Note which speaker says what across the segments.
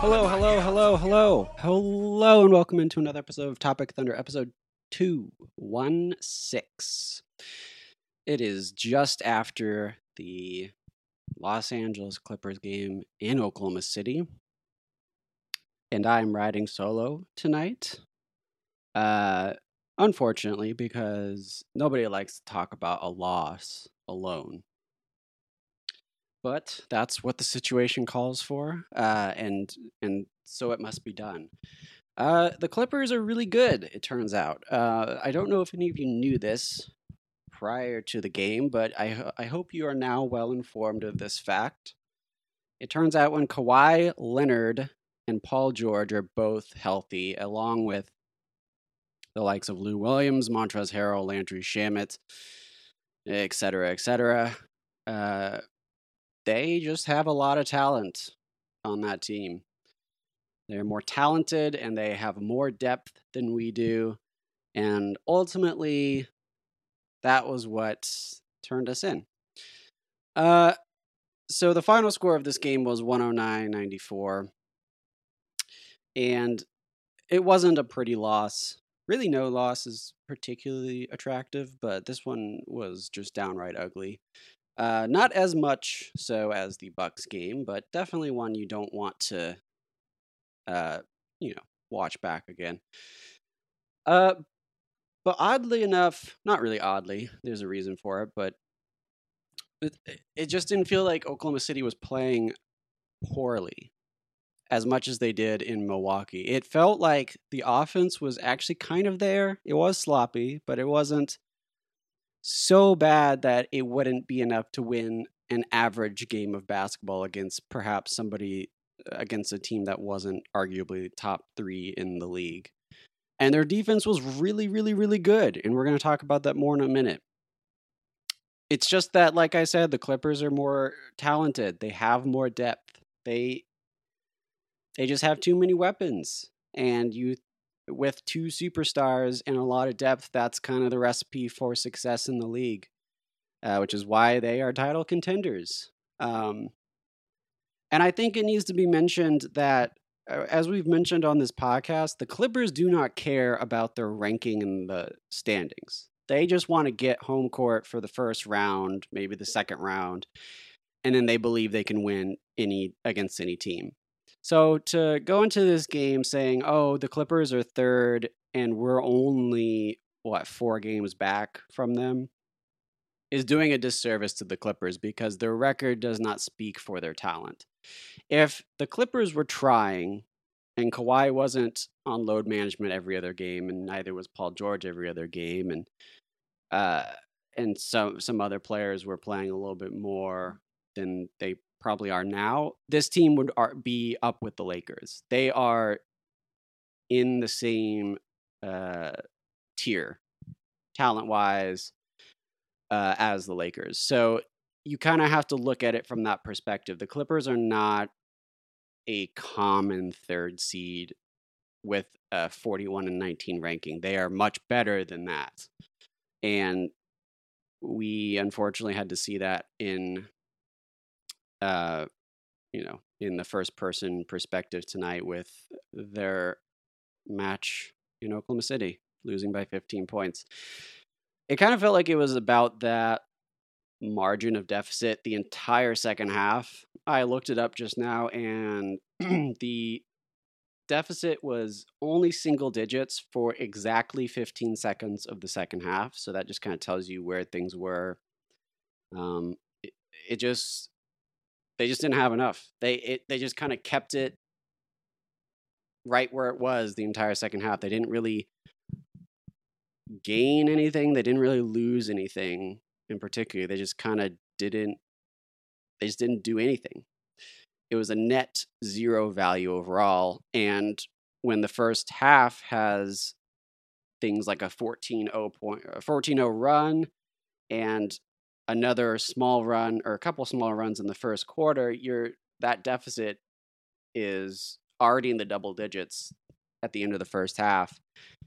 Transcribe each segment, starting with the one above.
Speaker 1: Hello, hello, hello, hello, hello, and welcome into another episode of Topic Thunder, episode two one six. It is just after the Los Angeles Clippers game in Oklahoma City, and I'm riding solo tonight. Uh, unfortunately, because nobody likes to talk about a loss alone. But that's what the situation calls for, uh, and and so it must be done. Uh, the Clippers are really good. It turns out. Uh, I don't know if any of you knew this prior to the game, but I I hope you are now well informed of this fact. It turns out when Kawhi Leonard and Paul George are both healthy, along with the likes of Lou Williams, Montrezl Harrell, Landry Shamet, et cetera, et cetera. Uh, they just have a lot of talent on that team. They're more talented and they have more depth than we do. And ultimately, that was what turned us in. Uh, so the final score of this game was 109 94. And it wasn't a pretty loss. Really, no loss is particularly attractive, but this one was just downright ugly. Uh, not as much so as the Bucks game, but definitely one you don't want to, uh, you know, watch back again. Uh, but oddly enough, not really oddly, there's a reason for it, but it, it just didn't feel like Oklahoma City was playing poorly as much as they did in Milwaukee. It felt like the offense was actually kind of there. It was sloppy, but it wasn't so bad that it wouldn't be enough to win an average game of basketball against perhaps somebody uh, against a team that wasn't arguably top three in the league. And their defense was really, really, really good. And we're going to talk about that more in a minute. It's just that, like I said, the Clippers are more talented. They have more depth. They they just have too many weapons. And you with two superstars and a lot of depth, that's kind of the recipe for success in the league, uh, which is why they are title contenders. Um, and I think it needs to be mentioned that, uh, as we've mentioned on this podcast, the Clippers do not care about their ranking in the standings. They just want to get home court for the first round, maybe the second round, and then they believe they can win any against any team. So to go into this game saying, "Oh, the Clippers are third and we're only what four games back from them," is doing a disservice to the Clippers because their record does not speak for their talent. If the Clippers were trying and Kawhi wasn't on load management every other game, and neither was Paul George every other game, and uh, and some some other players were playing a little bit more than they probably are now, this team would ar- be up with the Lakers. They are in the same uh, tier, talent wise, uh, as the Lakers. So you kind of have to look at it from that perspective. The Clippers are not a common third seed with a 41 and 19 ranking. They are much better than that. And we unfortunately had to see that in uh, you know, in the first person perspective tonight with their match in Oklahoma City, losing by 15 points. It kind of felt like it was about that margin of deficit the entire second half. I looked it up just now, and the deficit was only single digits for exactly 15 seconds of the second half. So that just kind of tells you where things were. Um, it, it just they just didn't have enough. They it, they just kind of kept it right where it was the entire second half. They didn't really gain anything. They didn't really lose anything in particular. They just kind of didn't. They just didn't do anything. It was a net zero value overall. And when the first half has things like a 14-0 point, a 14-0 run, and another small run or a couple small runs in the first quarter, you're that deficit is already in the double digits at the end of the first half.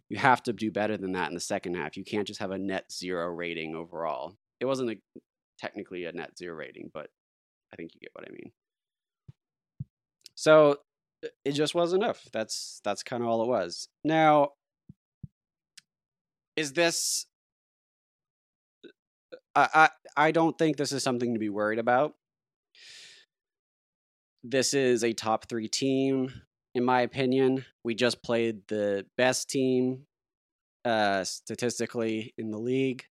Speaker 1: You have to do better than that in the second half. You can't just have a net zero rating overall. It wasn't a, technically a net zero rating, but I think you get what I mean. So it just wasn't enough. That's that's kind of all it was. Now, is this? I, I don't think this is something to be worried about. This is a top three team, in my opinion. We just played the best team uh, statistically in the league.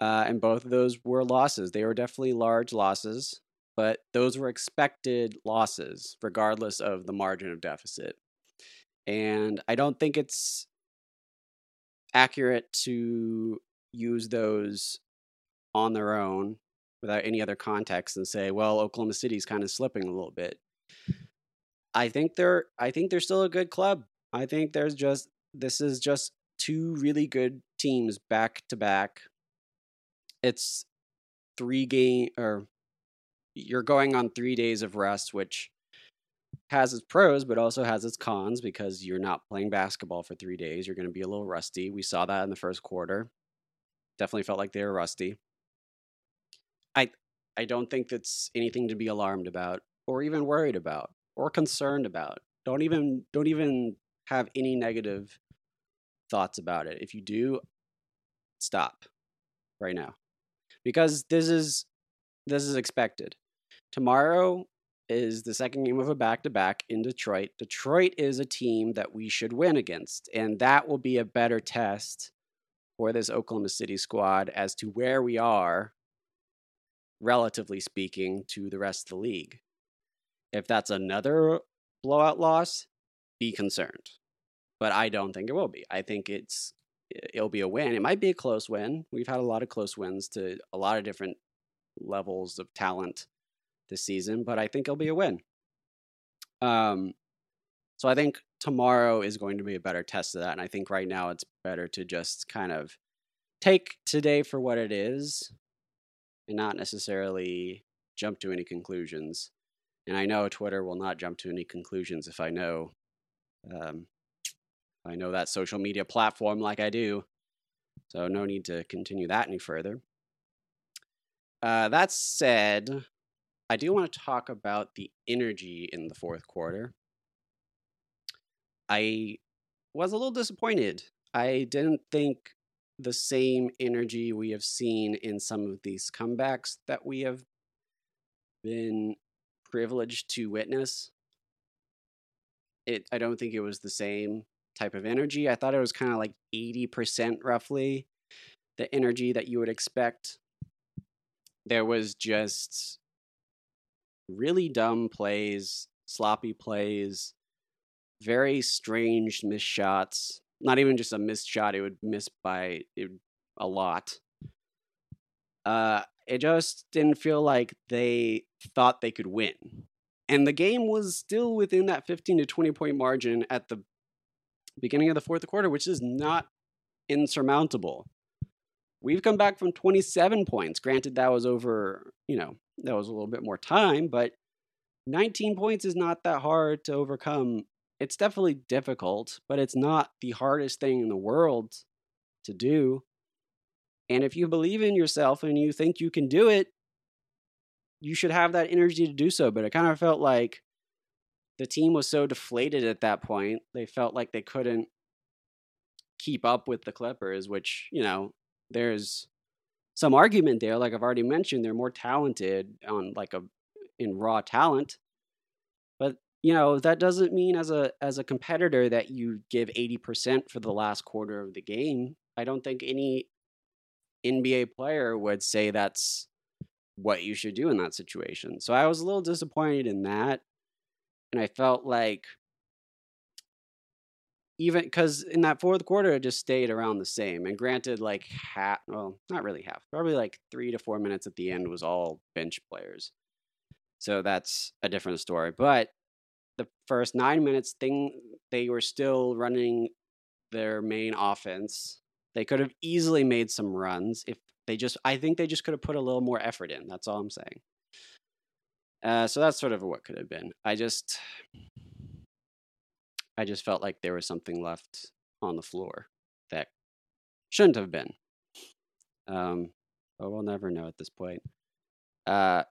Speaker 1: Uh, and both of those were losses. They were definitely large losses, but those were expected losses, regardless of the margin of deficit. And I don't think it's accurate to use those on their own without any other context and say, well, Oklahoma City's kind of slipping a little bit. I think they're I think they're still a good club. I think there's just this is just two really good teams back to back. It's three game or you're going on 3 days of rest which has its pros but also has its cons because you're not playing basketball for 3 days. You're going to be a little rusty. We saw that in the first quarter. Definitely felt like they were rusty. I I don't think that's anything to be alarmed about or even worried about or concerned about. Don't even don't even have any negative thoughts about it. If you do, stop right now. Because this is this is expected. Tomorrow is the second game of a back to back in Detroit. Detroit is a team that we should win against, and that will be a better test for this Oklahoma City squad as to where we are relatively speaking, to the rest of the league. If that's another blowout loss, be concerned. But I don't think it will be. I think it's it'll be a win. It might be a close win. We've had a lot of close wins to a lot of different levels of talent this season, but I think it'll be a win. Um, so I think tomorrow is going to be a better test of that, and I think right now it's better to just kind of take today for what it is and not necessarily jump to any conclusions. And I know Twitter will not jump to any conclusions if I know, um, I know that social media platform like I do. So no need to continue that any further. Uh, that said, I do want to talk about the energy in the fourth quarter. I was a little disappointed. I didn't think the same energy we have seen in some of these comebacks that we have been privileged to witness. It I don't think it was the same type of energy. I thought it was kind of like 80% roughly the energy that you would expect. There was just really dumb plays, sloppy plays, very strange missed shots not even just a missed shot; it would miss by it, a lot. Uh, it just didn't feel like they thought they could win, and the game was still within that 15 to 20 point margin at the beginning of the fourth quarter, which is not insurmountable. We've come back from 27 points. Granted, that was over, you know, that was a little bit more time, but 19 points is not that hard to overcome it's definitely difficult, but it's not the hardest thing in the world to do. And if you believe in yourself and you think you can do it, you should have that energy to do so. But it kind of felt like the team was so deflated at that point. They felt like they couldn't keep up with the Clippers, which, you know, there's some argument there. Like I've already mentioned, they're more talented on like a in raw talent. But you know that doesn't mean as a as a competitor that you give eighty percent for the last quarter of the game. I don't think any NBA player would say that's what you should do in that situation. So I was a little disappointed in that, and I felt like even because in that fourth quarter it just stayed around the same and granted like half well not really half probably like three to four minutes at the end was all bench players so that's a different story but the first nine minutes thing they were still running their main offense they could have easily made some runs if they just i think they just could have put a little more effort in that's all i'm saying uh, so that's sort of what could have been i just I just felt like there was something left on the floor that shouldn't have been. Um, but we'll never know at this point. Uh,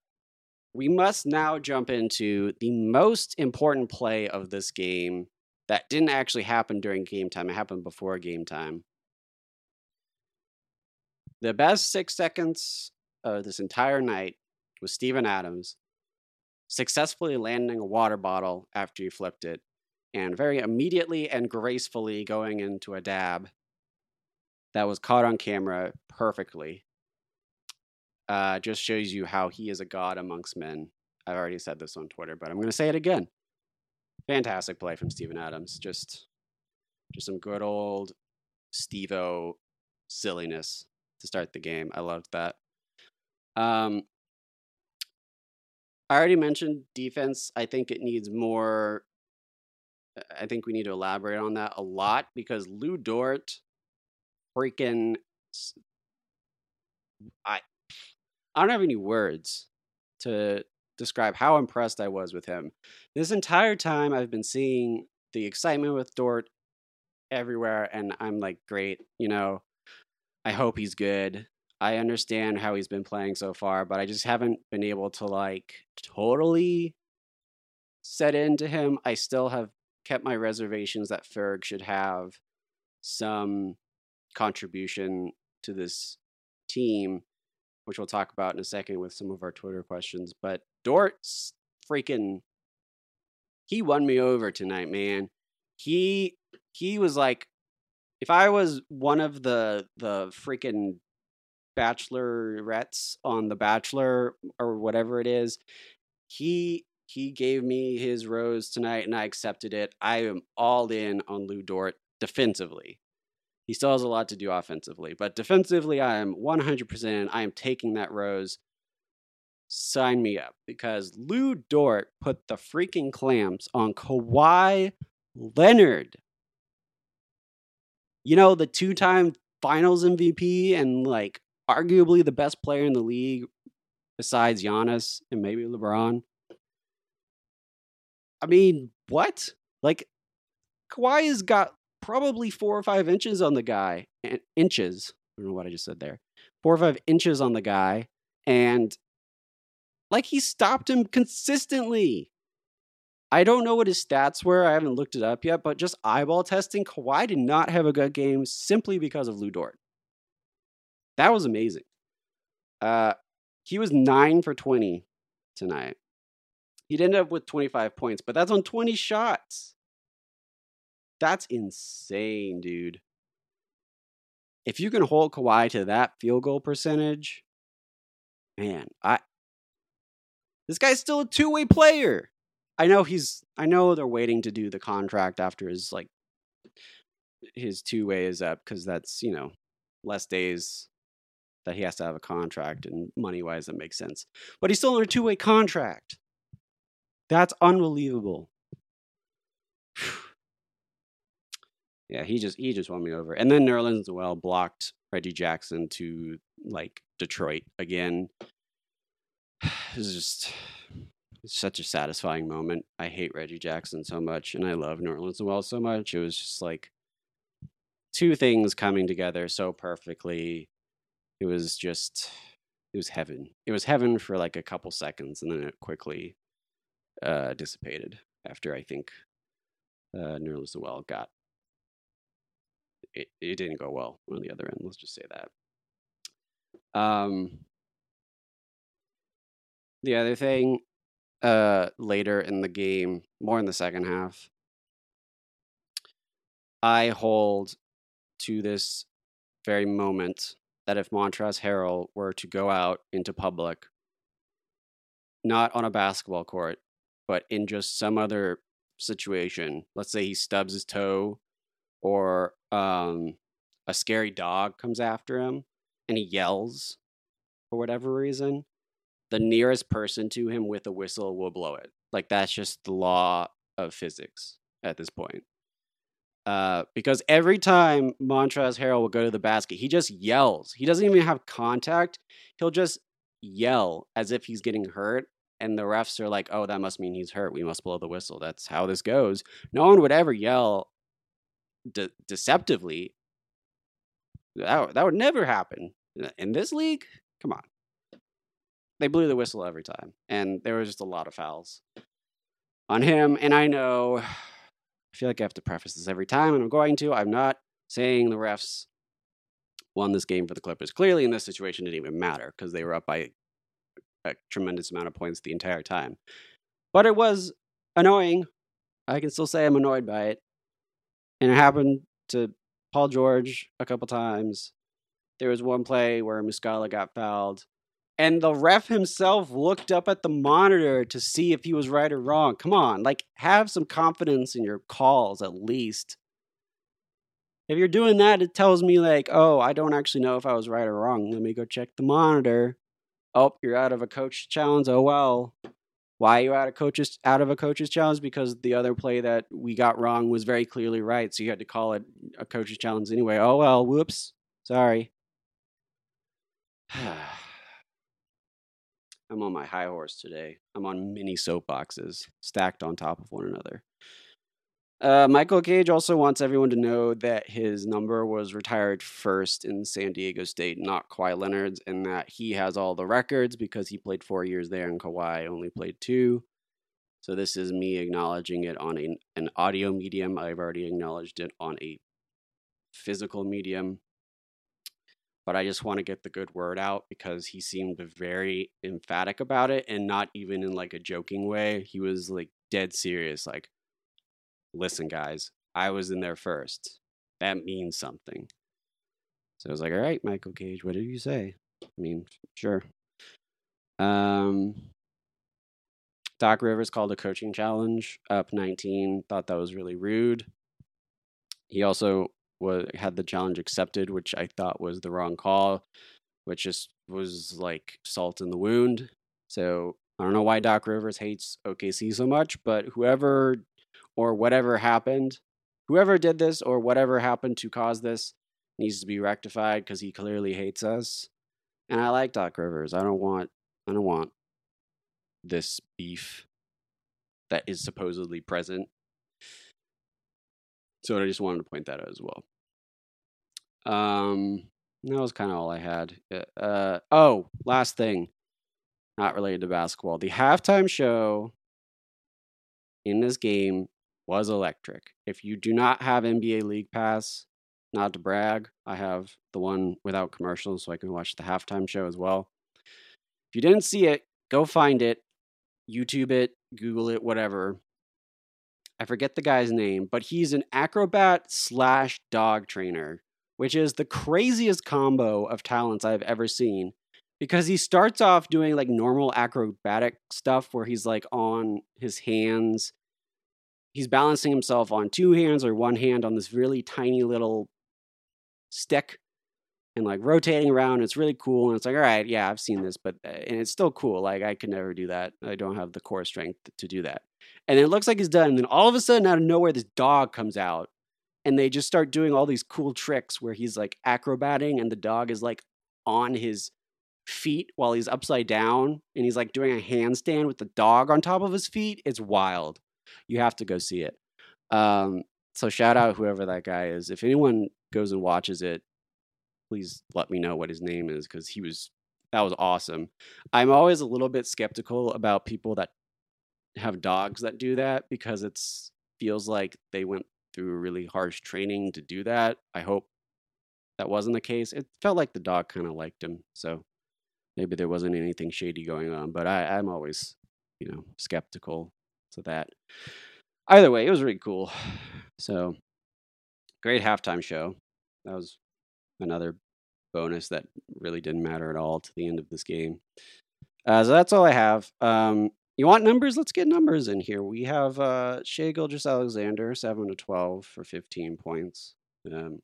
Speaker 1: we must now jump into the most important play of this game that didn't actually happen during game time. It happened before game time. The best six seconds of this entire night was Steven Adams successfully landing a water bottle after he flipped it and very immediately and gracefully going into a dab that was caught on camera perfectly. Uh, just shows you how he is a god amongst men. I've already said this on Twitter, but I'm going to say it again. Fantastic play from Steven Adams. Just, just some good old Stevo silliness to start the game. I loved that. Um, I already mentioned defense. I think it needs more I think we need to elaborate on that a lot because Lu Dort freaking I I don't have any words to describe how impressed I was with him. This entire time I've been seeing the excitement with Dort everywhere and I'm like great, you know. I hope he's good. I understand how he's been playing so far, but I just haven't been able to like totally set into him. I still have kept my reservations that Ferg should have some contribution to this team, which we'll talk about in a second with some of our Twitter questions. But Dort's freaking he won me over tonight, man. He he was like if I was one of the the freaking bachelorettes on the bachelor or whatever it is, he he gave me his rose tonight and I accepted it. I am all in on Lu Dort defensively. He still has a lot to do offensively, but defensively, I am 100%. I am taking that rose. Sign me up because Lu Dort put the freaking clamps on Kawhi Leonard. You know, the two time finals MVP and like arguably the best player in the league besides Giannis and maybe LeBron. I mean, what? Like, Kawhi has got probably four or five inches on the guy. And inches. I don't know what I just said there. Four or five inches on the guy. And like he stopped him consistently. I don't know what his stats were. I haven't looked it up yet, but just eyeball testing, Kawhi did not have a good game simply because of Lu Dort. That was amazing. Uh, he was nine for 20 tonight. He'd end up with 25 points, but that's on 20 shots. That's insane, dude. If you can hold Kawhi to that field goal percentage, man, I this guy's still a two-way player. I know he's I know they're waiting to do the contract after his like his two-way is up cuz that's, you know, less days that he has to have a contract and money-wise that makes sense. But he's still on a two-way contract. That's unbelievable. Yeah, he just he just won me over. And then Nerlens Noel blocked Reggie Jackson to like Detroit again. It's just such a satisfying moment. I hate Reggie Jackson so much, and I love Nerlens Noel so much. It was just like two things coming together so perfectly. It was just it was heaven. It was heaven for like a couple seconds, and then it quickly uh, dissipated after I think uh, Nerlens Noel got it, it didn't go well on the other end. Let's just say that. Um, the other thing, uh, later in the game, more in the second half, I hold to this very moment that if Montrezl Harrell were to go out into public, not on a basketball court, but in just some other situation, let's say he stubs his toe or um, a scary dog comes after him and he yells for whatever reason, the nearest person to him with a whistle will blow it. Like that's just the law of physics at this point. Uh, because every time Montrezl Harrell will go to the basket, he just yells. He doesn't even have contact. He'll just yell as if he's getting hurt. And the refs are like, oh, that must mean he's hurt. We must blow the whistle. That's how this goes. No one would ever yell de- deceptively. That, that would never happen. In this league, come on. They blew the whistle every time. And there was just a lot of fouls on him. And I know I feel like I have to preface this every time, and I'm going to. I'm not saying the refs won this game for the Clippers. Clearly, in this situation, it didn't even matter because they were up by a tremendous amount of points the entire time. But it was annoying. I can still say I'm annoyed by it. And it happened to Paul George a couple times. There was one play where Muscala got fouled and the ref himself looked up at the monitor to see if he was right or wrong. Come on, like have some confidence in your calls at least. If you're doing that, it tells me like, oh, I don't actually know if I was right or wrong. Let me go check the monitor. Oh, you're out of a coach challenge. Oh well. Why are you out of coaches out of a coach's challenge? Because the other play that we got wrong was very clearly right, so you had to call it a coach's challenge anyway. Oh well, whoops. Sorry. I'm on my high horse today. I'm on mini soapboxes stacked on top of one another. Uh, Michael Cage also wants everyone to know that his number was retired first in San Diego State, not Kawhi Leonard's, and that he has all the records because he played four years there and Kawhi only played two. So this is me acknowledging it on a, an audio medium. I've already acknowledged it on a physical medium but I just want to get the good word out because he seemed very emphatic about it and not even in like a joking way. He was like dead serious, like, listen, guys, I was in there first. That means something. So I was like, all right, Michael Cage, what did you say? I mean, sure. Um, Doc Rivers called a coaching challenge up 19, thought that was really rude. He also was had the challenge accepted, which I thought was the wrong call, which just was like salt in the wound. So I don't know why Doc Rivers hates OKC so much, but whoever or whatever happened, whoever did this or whatever happened to cause this needs to be rectified because he clearly hates us. And I like Doc Rivers. I don't want I don't want this beef that is supposedly present so I just wanted to point that out as well. Um, that was kind of all I had. Uh, oh, last thing, not related to basketball. The halftime show in this game was electric. If you do not have NBA League Pass, not to brag, I have the one without commercials so I can watch the halftime show as well. If you didn't see it, go find it, YouTube it, Google it, whatever. I forget the guy's name, but he's an acrobat slash dog trainer, which is the craziest combo of talents I've ever seen. Because he starts off doing like normal acrobatic stuff where he's like on his hands. He's balancing himself on two hands or one hand on this really tiny little stick and like rotating around. It's really cool. And it's like, all right, yeah, I've seen this, but, uh, and it's still cool. Like, I could never do that. I don't have the core strength to do that and it looks like he's done. And then all of a sudden, out of nowhere, this dog comes out, and they just start doing all these cool tricks where he's like acrobating, and the dog is like on his feet while he's upside down, and he's like doing a handstand with the dog on top of his feet. It's wild. You have to go see it. Um, so shout out whoever that guy is. If anyone goes and watches it, please let me know what his name is because he was that was awesome. I'm always a little bit skeptical about people that have dogs that do that because it's feels like they went through really harsh training to do that. I hope that wasn't the case. It felt like the dog kind of liked him. So maybe there wasn't anything shady going on, but I, I'm always, you know, skeptical to that. Either way, it was really cool. So great halftime show. That was another bonus that really didn't matter at all to the end of this game. Uh, so that's all I have. Um, you want numbers? Let's get numbers in here. We have uh, Shai Gilgeous Alexander, 7 to 12 for 15 points. Um,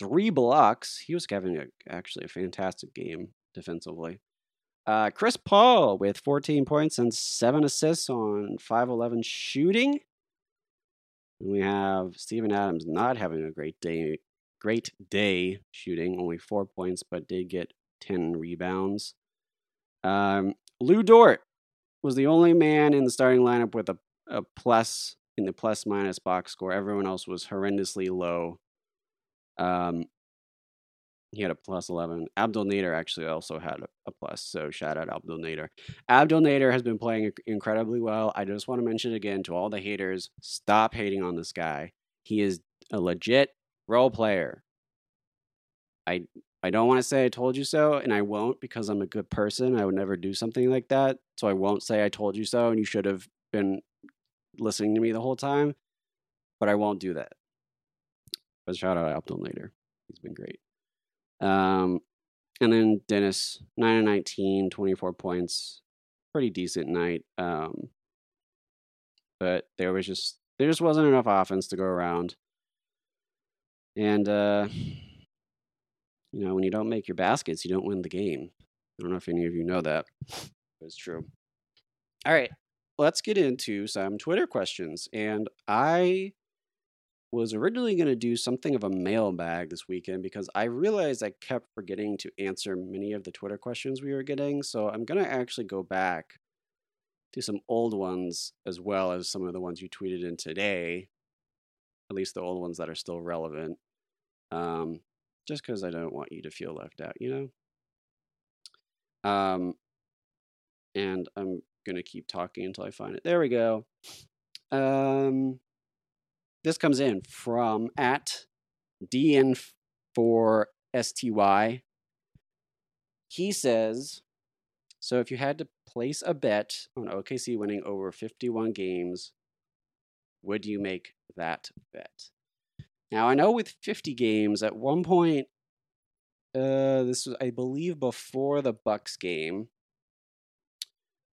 Speaker 1: three blocks. He was having a, actually a fantastic game defensively. Uh, Chris Paul with 14 points and seven assists on 5'11 shooting. We have Steven Adams not having a great day, great day shooting, only four points, but did get 10 rebounds. Um, Lu Dort was the only man in the starting lineup with a, a plus in the plus minus box score. Everyone else was horrendously low. Um, he had a plus 11. Abdel Nader actually also had a, plus, so shout out Abdel Nader. Abdel Nader has been playing incredibly well. I just want to mention again to all the haters stop hating on this guy. He is a legit role player. I I don't want to say I told you so, and I won't because I'm a good person. I would never do something like that. So I won't say I told you so and you should have been listening to me the whole time. But I won't do that. But shout out Abdel Nader. He's been great. Um, and then Dennis, 9 and 19, 24 points. Pretty decent night. Um, but there was just there just wasn't enough offense to go around. And uh, you know, when you don't make your baskets, you don't win the game. I don't know if any of you know that, but it's true. All right, let's get into some Twitter questions. And I was originally going to do something of a mailbag this weekend because I realized I kept forgetting to answer many of the Twitter questions we were getting. So I'm going to actually go back to some old ones as well as some of the ones you tweeted in today, at least the old ones that are still relevant. Um, just because I don't want you to feel left out, you know? Um, and I'm going to keep talking until I find it. There we go. Um, this comes in from at DN4STY. He says, so if you had to place a bet on OKC winning over 51 games, would you make that bet? Now I know with 50 games, at one point, uh, this was I believe before the Bucks game,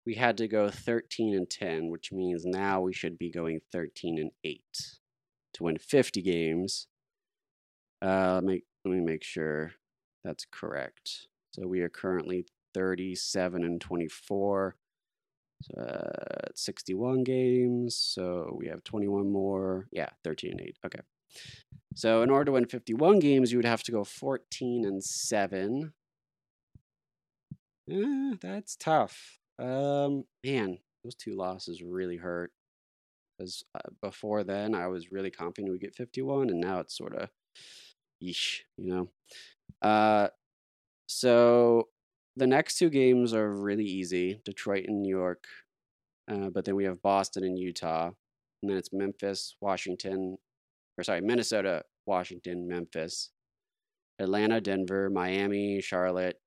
Speaker 1: we had to go 13 and 10, which means now we should be going 13 and 8 to win 50 games. Uh, let me let me make sure that's correct. So we are currently 37 and 24. So, uh, 61 games. So we have 21 more. Yeah, 13 and 8. Okay. So in order to win 51 games, you would have to go 14 and 7. Eh, that's tough. Um, man, those two losses really hurt. Because uh, before then, I was really confident we'd get 51, and now it's sort of, yeesh, you know. Uh, so the next two games are really easy: Detroit and New York. Uh, but then we have Boston and Utah, and then it's Memphis, Washington, or sorry, Minnesota, Washington, Memphis, Atlanta, Denver, Miami, Charlotte,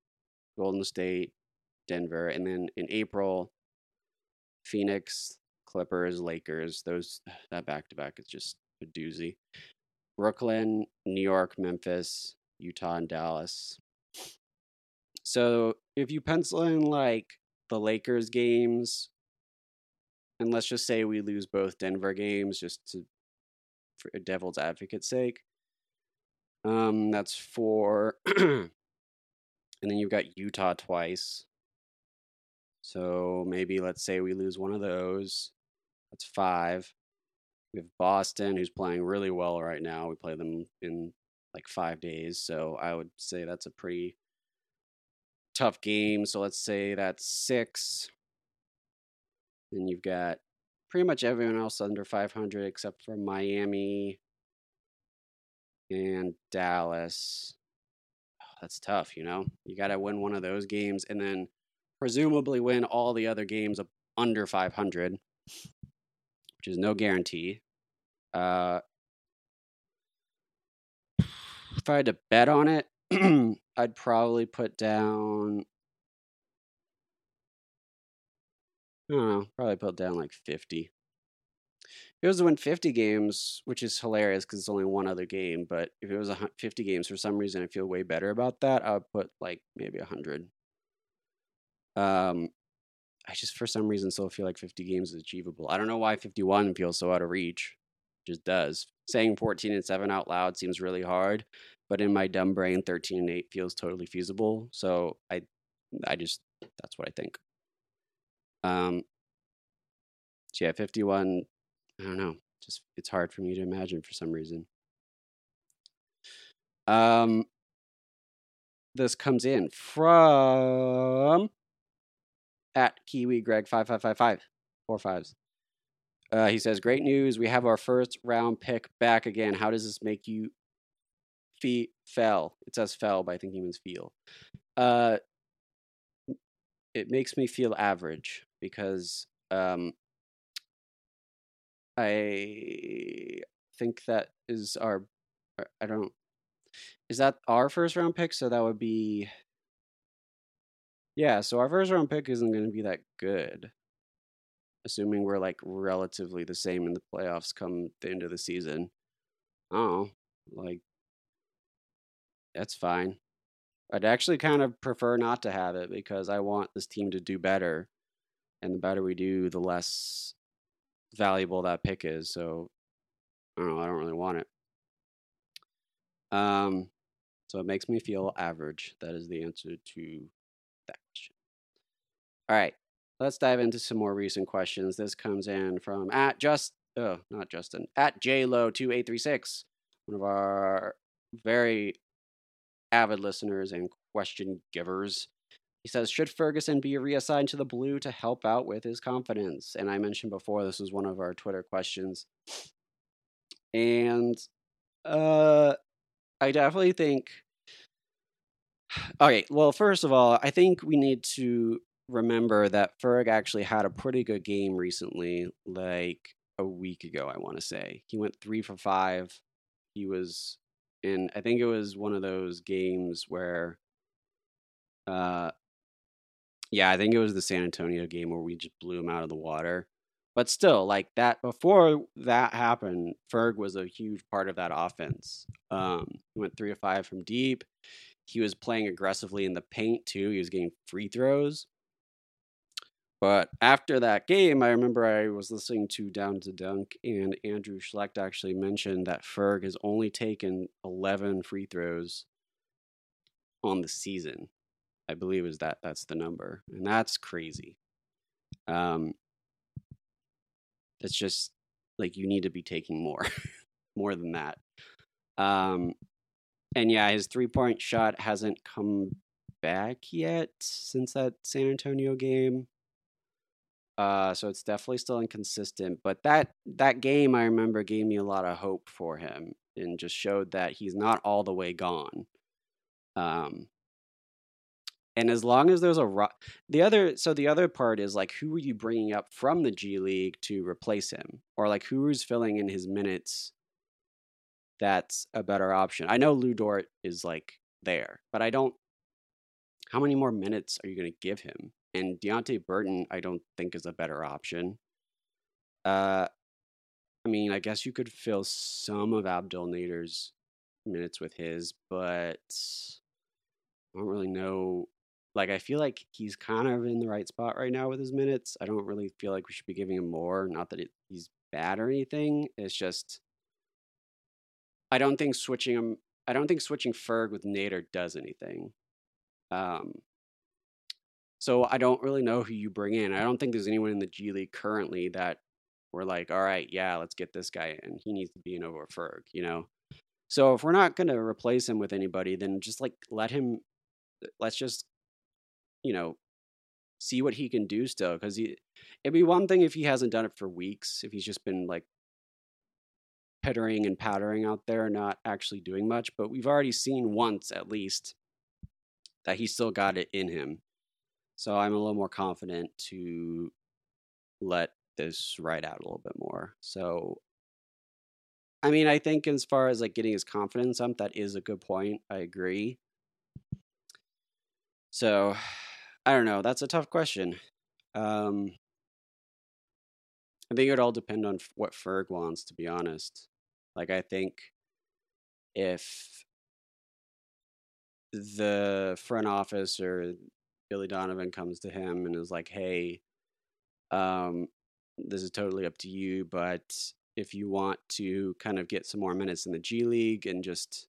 Speaker 1: Golden State, Denver, and then in April, Phoenix, Clippers, Lakers. Those that back to back is just a doozy. Brooklyn, New York, Memphis, Utah, and Dallas. So if you pencil in like the Lakers games, and let's just say we lose both Denver games just to for devil's advocate's sake. Um, that's four. and then you've got Utah twice. So maybe let's say we lose one of those. That's five. We have Boston, who's playing really well right now. We play them in like five days. So I would say that's a pretty tough game. So let's say that's six. Then you've got pretty much everyone else under 500 except for Miami and Dallas. Oh, that's tough, you know? You got to win one of those games and then presumably win all the other games under 500, which is no guarantee. Uh, if I had to bet on it, I'd probably put down. I don't know, probably put down like 50. If it was to win 50 games, which is hilarious because it's only one other game, but if it was 50 games for some reason, I feel way better about that. I would put like maybe 100. Um, I just for some reason still feel like 50 games is achievable. I don't know why 51 feels so out of reach. It just does. Saying 14 and 7 out loud seems really hard, but in my dumb brain 13 and 8 feels totally feasible. So I I just that's what I think. Um so yeah, 51 I don't know. Just it's hard for me to imagine for some reason. Um this comes in from at Kiwi Greg five five five five four fives. Uh, he says, "Great news! We have our first round pick back again. How does this make you feel? Fell. It says fell, but I think he means feel. Uh, it makes me feel average because um, I think that is our. I don't. Is that our first round pick? So that would be. Yeah, so our first round pick isn't going to be that good. Assuming we're like relatively the same in the playoffs come the end of the season. Oh, like that's fine. I'd actually kind of prefer not to have it because I want this team to do better. And the better we do, the less valuable that pick is. So I don't know, I don't really want it. Um so it makes me feel average. That is the answer to. All right. Let's dive into some more recent questions. This comes in from at just oh, not Justin, at JLo2836, one of our very avid listeners and question givers. He says, Should Ferguson be reassigned to the blue to help out with his confidence? And I mentioned before, this was one of our Twitter questions. And uh, I definitely think. Okay, well, first of all, I think we need to remember that Ferg actually had a pretty good game recently, like a week ago, I want to say. He went three for five. He was in, I think it was one of those games where, uh, yeah, I think it was the San Antonio game where we just blew him out of the water. But still, like that, before that happened, Ferg was a huge part of that offense. Um, he went three to five from deep. He was playing aggressively in the paint too. He was getting free throws. But after that game, I remember I was listening to Down to Dunk, and Andrew Schlecht actually mentioned that Ferg has only taken 11 free throws on the season. I believe is that that's the number, and that's crazy. Um, that's just like you need to be taking more, more than that. Um, and yeah, his three point shot hasn't come back yet since that San Antonio game. Uh, so it's definitely still inconsistent. But that that game I remember gave me a lot of hope for him and just showed that he's not all the way gone. Um, and as long as there's a ro- the other so the other part is like who are you bringing up from the G League to replace him or like who's filling in his minutes that's a better option. I know Lu Dort is like there, but I don't how many more minutes are you going to give him? And Deonte Burton, I don't think is a better option. Uh, I mean, I guess you could fill some of Abdel Nader's minutes with his, but I don't really know. Like, I feel like he's kind of in the right spot right now with his minutes. I don't really feel like we should be giving him more. Not that it, he's bad or anything. It's just, I don't think switching him. I don't think switching Ferg with Nader does anything. Um, so I don't really know who you bring in. I don't think there's anyone in the G League currently that we're like, all right, yeah, let's get this guy in. He needs to be in over Ferg, you know? So if we're not going to replace him with anybody, then just like let him, uh, let's just, you know, see what he can do still. Cause he, it'd be one thing if he hasn't done it for weeks, if he's just been like pittering and pattering out there, not actually doing much. But we've already seen once at least that he still got it in him. So I'm a little more confident to let this ride out a little bit more. So I mean, I think as far as like getting his confidence up, that is a good point. I agree. So I don't know. That's a tough question. Um I think it would all depend on what Ferg wants, to be honest. Like, I think if the front office or Billy Donovan comes to him and is like, "Hey, um, this is totally up to you, but if you want to kind of get some more minutes in the G League and just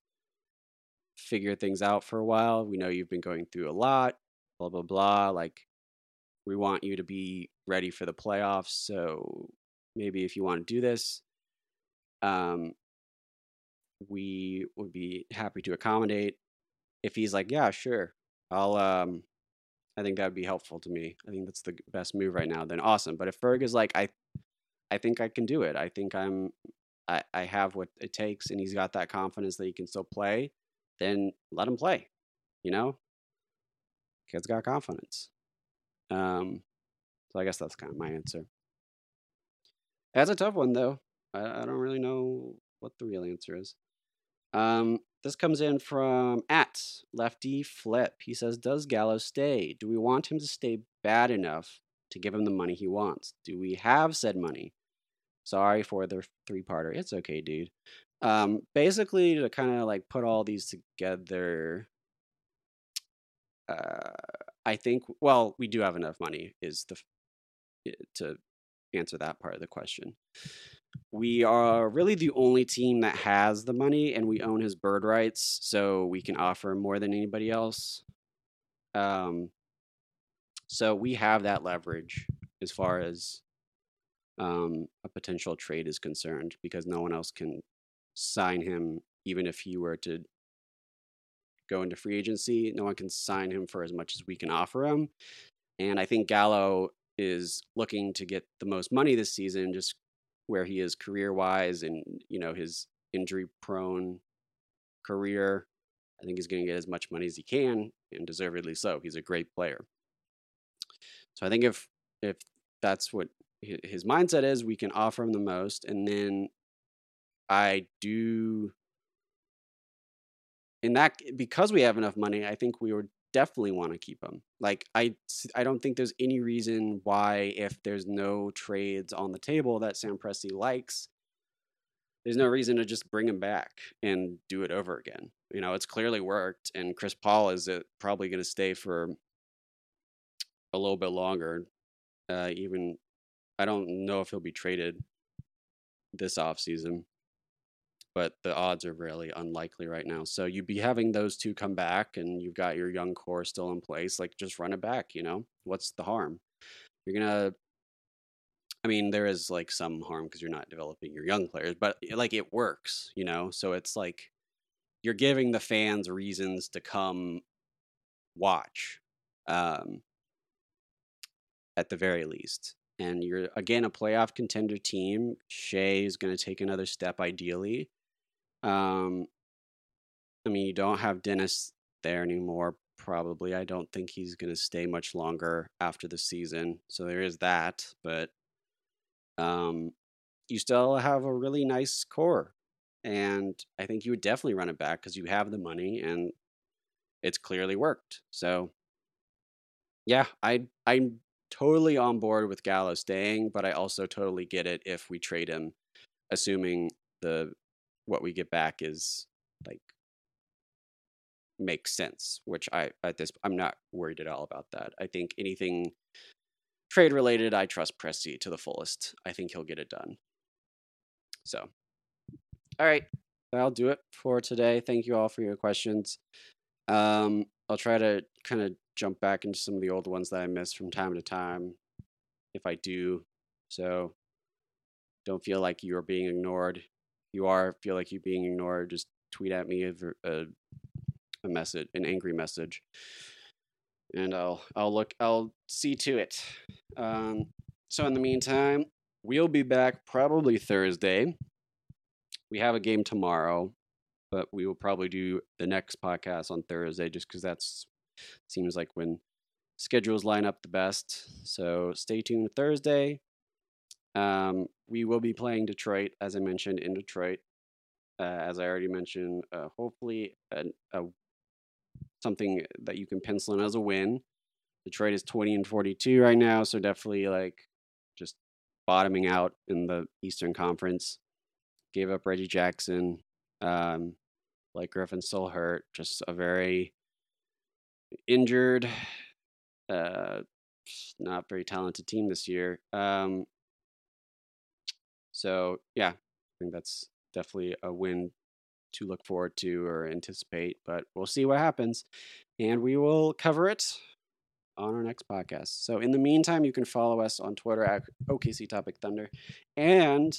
Speaker 1: figure things out for a while, we know you've been going through a lot, blah blah blah. Like, we want you to be ready for the playoffs, so maybe if you want to do this, um, we would be happy to accommodate." If he's like, "Yeah, sure," I'll um I think that would be helpful to me. I think that's the best move right now. Then awesome. But if Ferg is like, I, I think I can do it. I think I'm, I, I have what it takes, and he's got that confidence that he can still play. Then let him play. You know, kid's got confidence. Um, so I guess that's kind of my answer. That's a tough one though. I, I don't really know what the real answer is. Um, this comes in from at Lefty Flip. He says, Does Gallo stay? Do we want him to stay bad enough to give him the money he wants? Do we have said money? Sorry for the three parter. It's okay, dude. Um, basically, to kind of like put all these together, uh, I think, well, we do have enough money, is the to answer that part of the question. We are really the only team that has the money and we own his bird rights so we can offer more than anybody else. Um so we have that leverage as far as um a potential trade is concerned because no one else can sign him even if he were to go into free agency no one can sign him for as much as we can offer him. And i think gallo is looking to get the most money this season just where he is career wise and you know his injury prone career. I think he's going to get as much money as he can, and deservedly so. He's a great player. So I think if if that's what his mindset is, we can offer him the most, and then I do in that because we have enough money. I think we would definitely want to keep him. Like I I don't think there's any reason why if there's no trades on the table that Sam Presti likes, there's no reason to just bring him back and do it over again. You know, it's clearly worked and Chris Paul is uh, probably going to stay for a little bit longer. Uh, even I don't know if he'll be traded this offseason but the odds are really unlikely right now. So you'd be having those two come back and you've got your young core still in place. Like just run it back, you know? What's the harm? You're to I mean, there is like some harm because you're not developing your young players, but like it works, you know? So it's like you're giving the fans reasons to come watch um, at the very least. And you're again a playoff contender team. Shai is going to take another step ideally. Um, I mean, you don't have Dennis there anymore. Probably, I don't think he's going to stay much longer after the season. So there is that, but um, you still have a really nice core, and I think you would definitely run it back because you have the money and it's clearly worked. So, yeah, I I'm totally on board with Gallo staying, but I also totally get it if we trade him, assuming the what we get back is like makes sense which i at this i'm not worried at all about that. I think anything trade related i trust Presti to the fullest. I think he'll get it done. So all right. That'll do it for today. Thank you all for your questions. Um i'll try to kind of jump back into some of the old ones that i miss from time to time if i do. So don't feel like you are being ignored you are feel like you're being ignored, just tweet at me a, a, a message, an angry message, and I'll I'll look I'll see to it. Um, so in the meantime, we'll be back probably Thursday. We have a game tomorrow, but we will probably do the next podcast on Thursday just because that's seems like when schedules line up the best. So stay tuned Thursday. Um, we will be playing Detroit, as I mentioned, in Detroit. Uh, as I already mentioned, uh, hopefully a, something that you can pencil in as a win. Detroit is 20 and 42 right now, so definitely like just bottoming out in the Eastern Conference. Gave up Reggie Jackson. Um, Blake Griffin still hurt. Just a very injured, uh, not very talented team this year. Um, so yeah, I think that's definitely a win to look forward to or anticipate, but we'll see what happens. And we will cover it on our next podcast. So in the meantime, you can follow us on Twitter at OKC Topic Thunder. And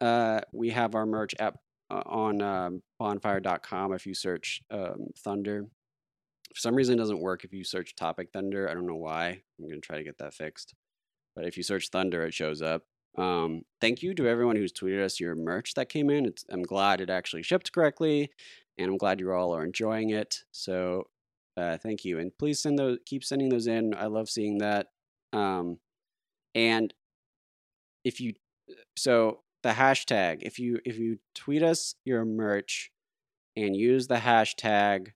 Speaker 1: uh, we have our merch app uh, on um, bonfire.com if you search um, Thunder. For some reason, it doesn't work if you search Topic Thunder. I don't know why. I'm going to try to get that fixed. But if you search Thunder, it shows up. Um, thank you to everyone who's tweeted us your merch that came in. It's, I'm glad it actually shipped correctly, and I'm glad you all are enjoying it. So, uh, thank you, and please send those. Keep sending those in. I love seeing that. Um, and if you, so the hashtag, if you if you tweet us your merch and use the hashtag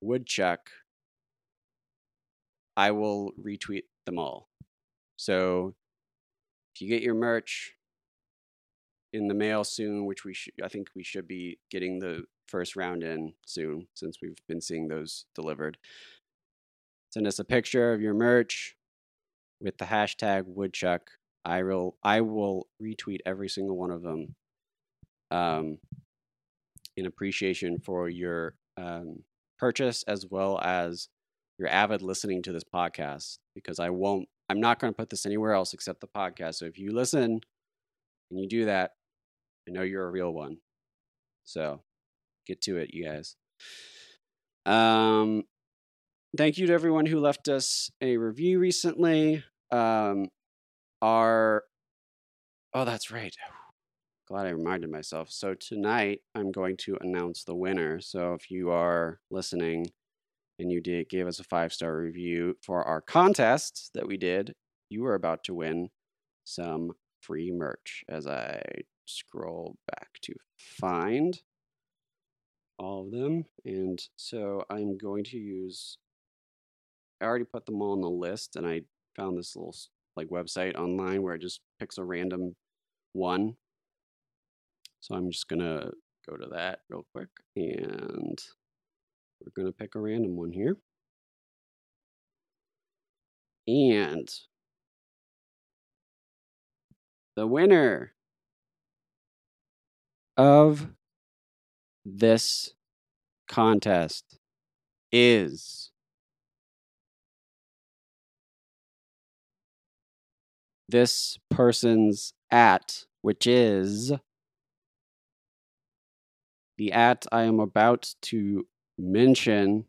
Speaker 1: woodchuck, I will retweet them all. So if you get your merch in the mail soon, which we should, I think we should be getting the first round in soon since we've been seeing those delivered. Send us a picture of your merch with the hashtag woodchuck. I will I will retweet every single one of them. Um, in appreciation for your um, purchase as well as your avid listening to this podcast because I won't I'm not going to put this anywhere else except the podcast. So if you listen and you do that, I know you're a real one. So get to it, you guys. Um, thank you to everyone who left us a review recently. Um, our oh, that's right. Glad I reminded myself. So tonight I'm going to announce the winner. So if you are listening and you did gave us a five star review for our contest that we did, you are about to win some free merch. As I scroll back to find all of them, and so I'm going to use. I already put them all on the list, and I found this little like website online where it just picks a random one. So I'm just gonna go to that real quick and we're going to pick a random one here. And the winner of this contest is this person's at, which is the at I am about to mention,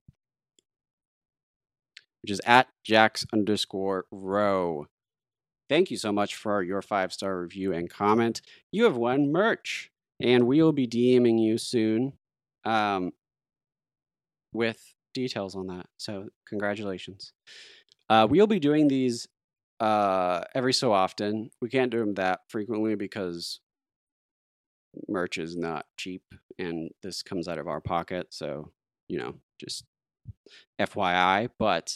Speaker 1: which is at Jax underscore row. Thank you so much for your five star review and comment. You have won merch, and we will be DMing you soon um, with details on that. So, congratulations. Uh, we'll be doing these uh, every so often. We can't do them that frequently because merch is not cheap and this comes out of our pocket. So you know, just FYI. But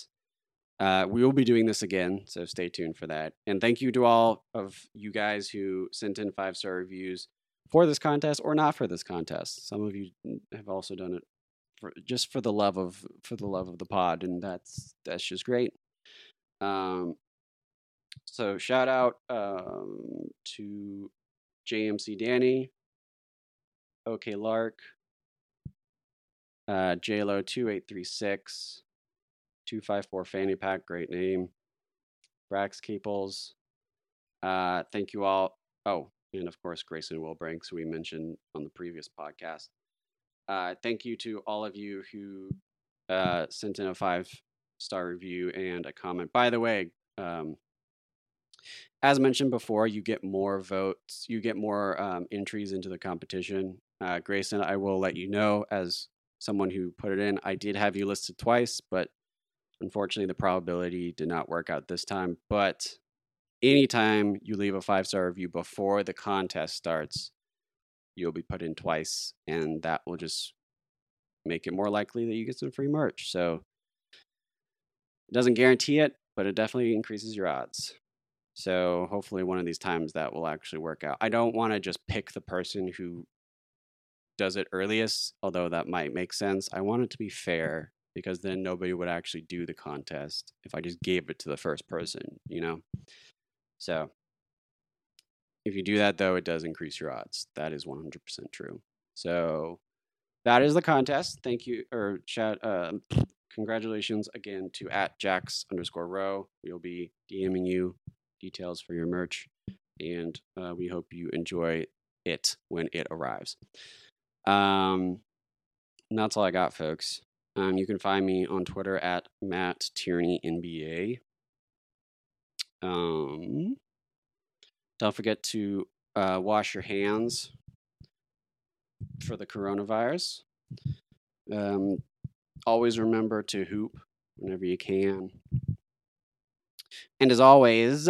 Speaker 1: uh, we will be doing this again, so stay tuned for that. And thank you to all of you guys who sent in five star reviews for this contest or not for this contest. Some of you have also done it for just for the love of for the love of the pod, and that's that's just great. Um, so shout out um, to JMC Danny, OK Lark, uh, JLo two eight three six, two five four fanny pack, great name. Brax Keeples. Uh, thank you all. Oh, and of course Grayson Wilbranks, who we mentioned on the previous podcast. Uh, thank you to all of you who uh, sent in a five star review and a comment. By the way, um, as mentioned before, you get more votes, you get more um, entries into the competition. Uh, Grayson, I will let you know as someone who put it in. I did have you listed twice, but unfortunately, the probability did not work out this time. But anytime you leave a five star review before the contest starts, you'll be put in twice, and that will just make it more likely that you get some free merch. So it doesn't guarantee it, but it definitely increases your odds. So hopefully one of these times that will actually work out. I don't want to just pick the person who does it earliest, although that might make sense. I want it to be fair because then nobody would actually do the contest if I just gave it to the first person, you know? So if you do that, though, it does increase your odds. That is 100% true. So that is the contest. Thank you, or shout, uh, congratulations again to at Jax underscore row. We'll be DMing you details for your merch, and uh, we hope you enjoy it when it arrives. Um, and that's all I got, folks. Um, you can find me on Twitter at Matt Tierney NBA. Um, don't forget to uh, wash your hands for the coronavirus. Um, always remember to hoop whenever you can. And as always,